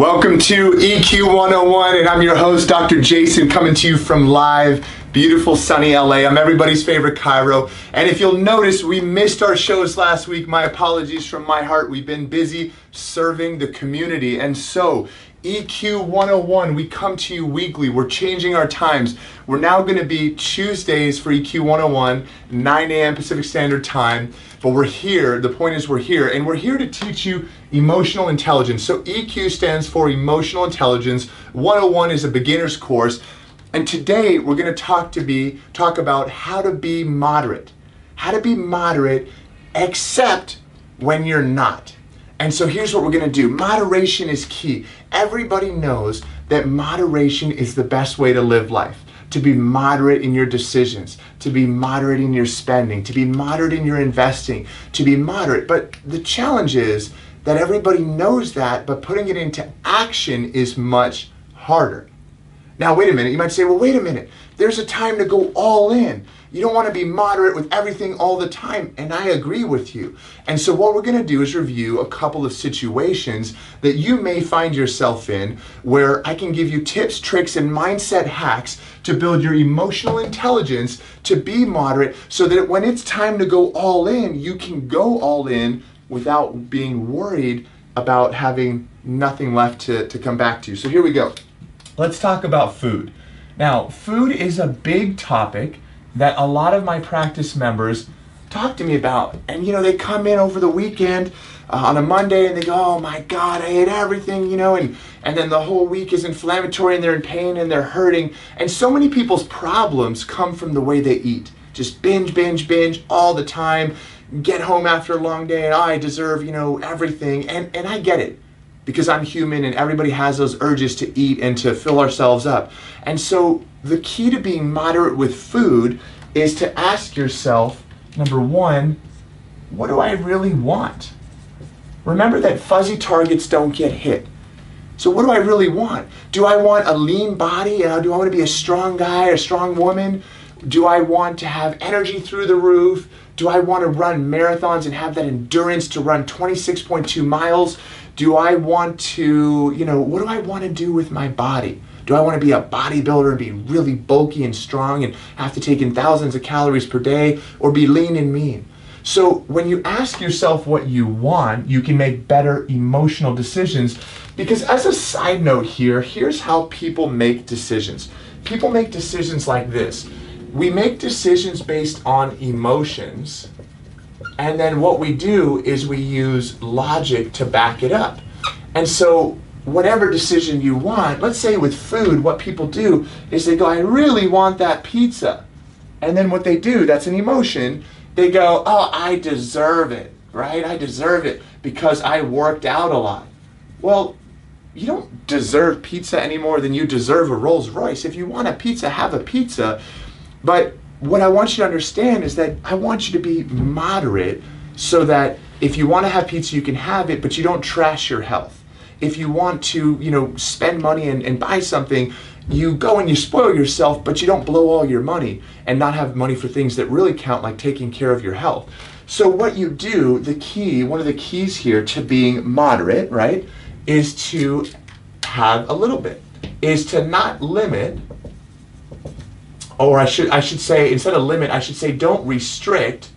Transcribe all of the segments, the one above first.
Welcome to EQ 101, and I'm your host, Dr. Jason, coming to you from live, beautiful, sunny LA. I'm everybody's favorite chiro. And if you'll notice, we missed our shows last week. My apologies from my heart. We've been busy serving the community. And so, EQ 101, we come to you weekly. We're changing our times. We're now going to be Tuesdays for EQ 101, 9 a.m. Pacific Standard Time. But we're here, the point is, we're here, and we're here to teach you emotional intelligence. So, EQ stands for Emotional Intelligence. 101 is a beginner's course. And today we're going to talk to be talk about how to be moderate. How to be moderate except when you're not. And so here's what we're going to do. Moderation is key. Everybody knows that moderation is the best way to live life. To be moderate in your decisions, to be moderate in your spending, to be moderate in your investing, to be moderate. But the challenge is that everybody knows that, but putting it into action is much harder. Now, wait a minute. You might say, well, wait a minute. There's a time to go all in. You don't want to be moderate with everything all the time. And I agree with you. And so, what we're going to do is review a couple of situations that you may find yourself in where I can give you tips, tricks, and mindset hacks to build your emotional intelligence to be moderate so that when it's time to go all in, you can go all in without being worried about having nothing left to, to come back to. So, here we go. Let's talk about food. Now, food is a big topic that a lot of my practice members talk to me about. And you know, they come in over the weekend uh, on a Monday and they go, "Oh my god, I ate everything," you know, and and then the whole week is inflammatory and they're in pain and they're hurting. And so many people's problems come from the way they eat. Just binge, binge, binge all the time. Get home after a long day and oh, I deserve, you know, everything. And and I get it because I'm human and everybody has those urges to eat and to fill ourselves up. And so the key to being moderate with food is to ask yourself number one, what do I really want? Remember that fuzzy targets don't get hit. So, what do I really want? Do I want a lean body? Do I want to be a strong guy, a strong woman? Do I want to have energy through the roof? Do I want to run marathons and have that endurance to run 26.2 miles? Do I want to, you know, what do I want to do with my body? Do I want to be a bodybuilder and be really bulky and strong and have to take in thousands of calories per day or be lean and mean? So when you ask yourself what you want, you can make better emotional decisions. Because as a side note here, here's how people make decisions. People make decisions like this. We make decisions based on emotions and then what we do is we use logic to back it up. And so, whatever decision you want, let's say with food, what people do is they go, I really want that pizza. And then what they do, that's an emotion, they go, Oh, I deserve it, right? I deserve it because I worked out a lot. Well, you don't deserve pizza any more than you deserve a Rolls Royce. If you want a pizza, have a pizza. But what I want you to understand is that I want you to be moderate so that if you want to have pizza, you can have it, but you don't trash your health. If you want to, you know, spend money and, and buy something, you go and you spoil yourself, but you don't blow all your money and not have money for things that really count, like taking care of your health. So, what you do, the key, one of the keys here to being moderate, right, is to have a little bit, is to not limit or I should I should say instead of limit, I should say don't restrict,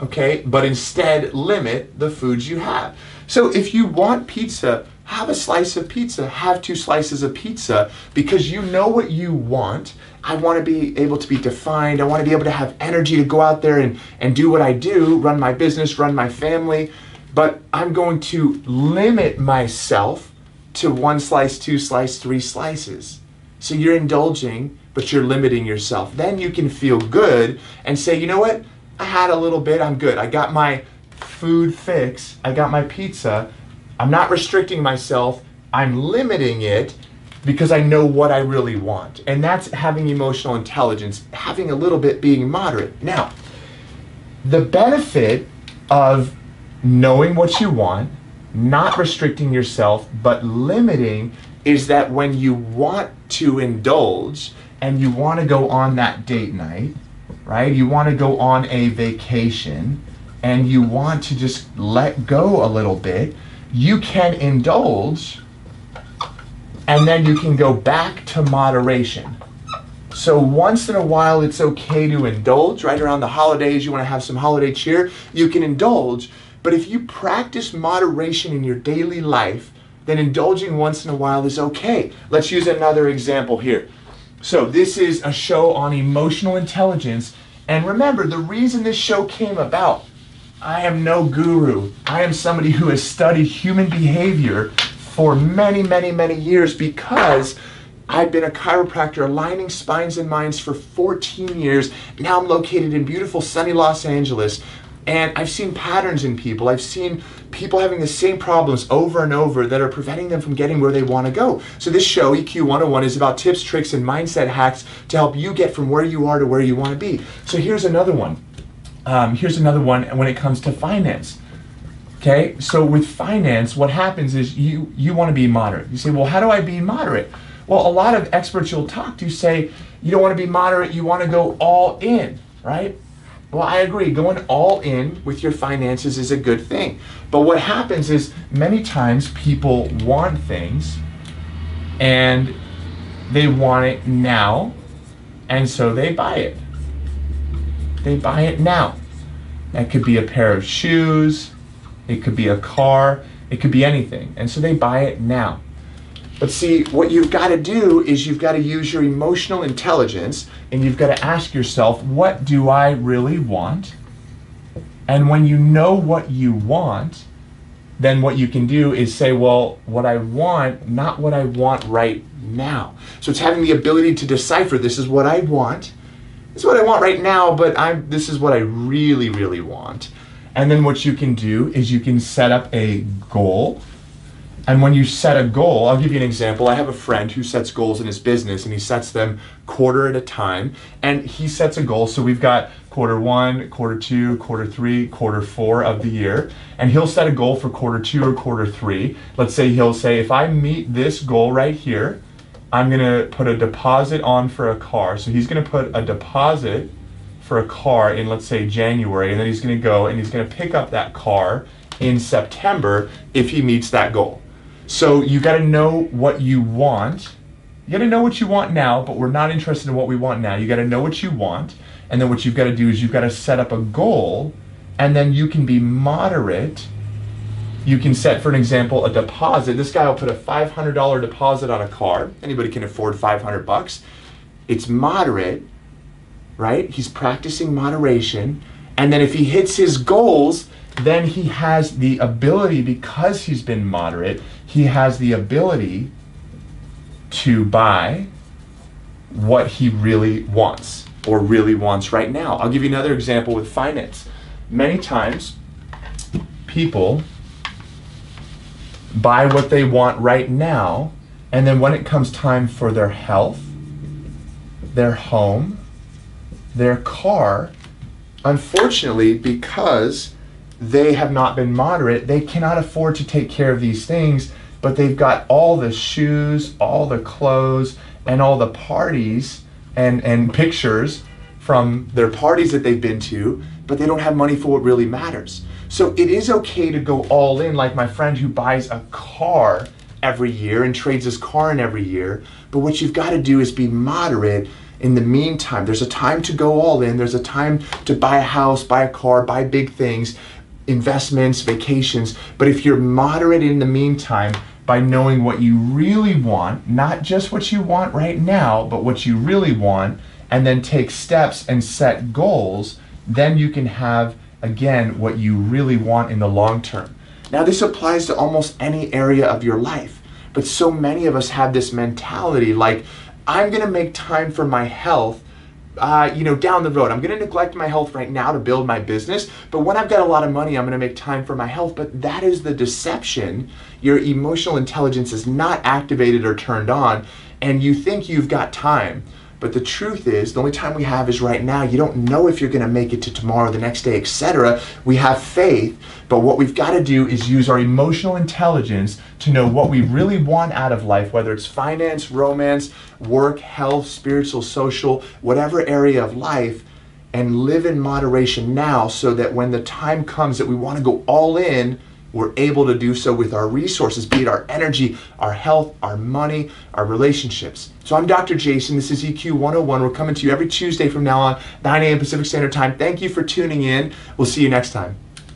okay, but instead limit the foods you have. So if you want pizza, have a slice of pizza, have two slices of pizza because you know what you want. I want to be able to be defined. I want to be able to have energy to go out there and, and do what I do, run my business, run my family. But I'm going to limit myself to one slice, two slice, three slices. So you're indulging but you're limiting yourself. Then you can feel good and say, you know what? I had a little bit, I'm good. I got my food fix, I got my pizza. I'm not restricting myself, I'm limiting it because I know what I really want. And that's having emotional intelligence, having a little bit being moderate. Now, the benefit of knowing what you want, not restricting yourself, but limiting is that when you want to indulge, and you want to go on that date night, right? You want to go on a vacation and you want to just let go a little bit, you can indulge and then you can go back to moderation. So once in a while, it's okay to indulge. Right around the holidays, you want to have some holiday cheer, you can indulge. But if you practice moderation in your daily life, then indulging once in a while is okay. Let's use another example here. So this is a show on emotional intelligence. And remember, the reason this show came about, I am no guru. I am somebody who has studied human behavior for many, many, many years because I've been a chiropractor aligning spines and minds for 14 years. Now I'm located in beautiful sunny Los Angeles. And I've seen patterns in people. I've seen people having the same problems over and over that are preventing them from getting where they want to go. So this show, EQ 101, is about tips, tricks, and mindset hacks to help you get from where you are to where you want to be. So here's another one. Um, here's another one when it comes to finance. Okay, so with finance, what happens is you you want to be moderate. You say, well, how do I be moderate? Well, a lot of experts you'll talk to say you don't want to be moderate, you want to go all in, right? Well, I agree. Going all in with your finances is a good thing. But what happens is many times people want things and they want it now, and so they buy it. They buy it now. That could be a pair of shoes, it could be a car, it could be anything. And so they buy it now. But see, what you've got to do is you've got to use your emotional intelligence and you've got to ask yourself, what do I really want? And when you know what you want, then what you can do is say, well, what I want, not what I want right now. So it's having the ability to decipher this is what I want. This is what I want right now, but I'm this is what I really, really want. And then what you can do is you can set up a goal and when you set a goal, I'll give you an example. I have a friend who sets goals in his business and he sets them quarter at a time. And he sets a goal. So we've got quarter one, quarter two, quarter three, quarter four of the year. And he'll set a goal for quarter two or quarter three. Let's say he'll say, if I meet this goal right here, I'm going to put a deposit on for a car. So he's going to put a deposit for a car in, let's say, January. And then he's going to go and he's going to pick up that car in September if he meets that goal. So you got to know what you want. You got to know what you want now, but we're not interested in what we want now. You got to know what you want. And then what you've got to do is you've got to set up a goal and then you can be moderate. You can set, for an example, a deposit. This guy will put a $500 deposit on a car. Anybody can afford 500 bucks. It's moderate, right? He's practicing moderation. And then if he hits his goals, then he has the ability, because he's been moderate, he has the ability to buy what he really wants or really wants right now. I'll give you another example with finance. Many times, people buy what they want right now, and then when it comes time for their health, their home, their car, unfortunately, because they have not been moderate. They cannot afford to take care of these things, but they've got all the shoes, all the clothes, and all the parties and, and pictures from their parties that they've been to, but they don't have money for what really matters. So it is okay to go all in, like my friend who buys a car every year and trades his car in every year. But what you've got to do is be moderate in the meantime. There's a time to go all in, there's a time to buy a house, buy a car, buy big things investments, vacations. But if you're moderate in the meantime, by knowing what you really want, not just what you want right now, but what you really want, and then take steps and set goals, then you can have, again, what you really want in the long term. Now, this applies to almost any area of your life, but so many of us have this mentality like, I'm gonna make time for my health uh, you know, down the road. I'm going to neglect my health right now to build my business, but when I've got a lot of money, I'm going to make time for my health. But that is the deception. Your emotional intelligence is not activated or turned on, and you think you've got time. But the truth is, the only time we have is right now. You don't know if you're going to make it to tomorrow, the next day, etc. We have faith, but what we've got to do is use our emotional intelligence to know what we really want out of life, whether it's finance, romance, work, health, spiritual, social, whatever area of life, and live in moderation now so that when the time comes that we want to go all in, we're able to do so with our resources, be it our energy, our health, our money, our relationships. So I'm Dr. Jason. This is EQ 101. We're coming to you every Tuesday from now on, 9 a.m. Pacific Standard Time. Thank you for tuning in. We'll see you next time.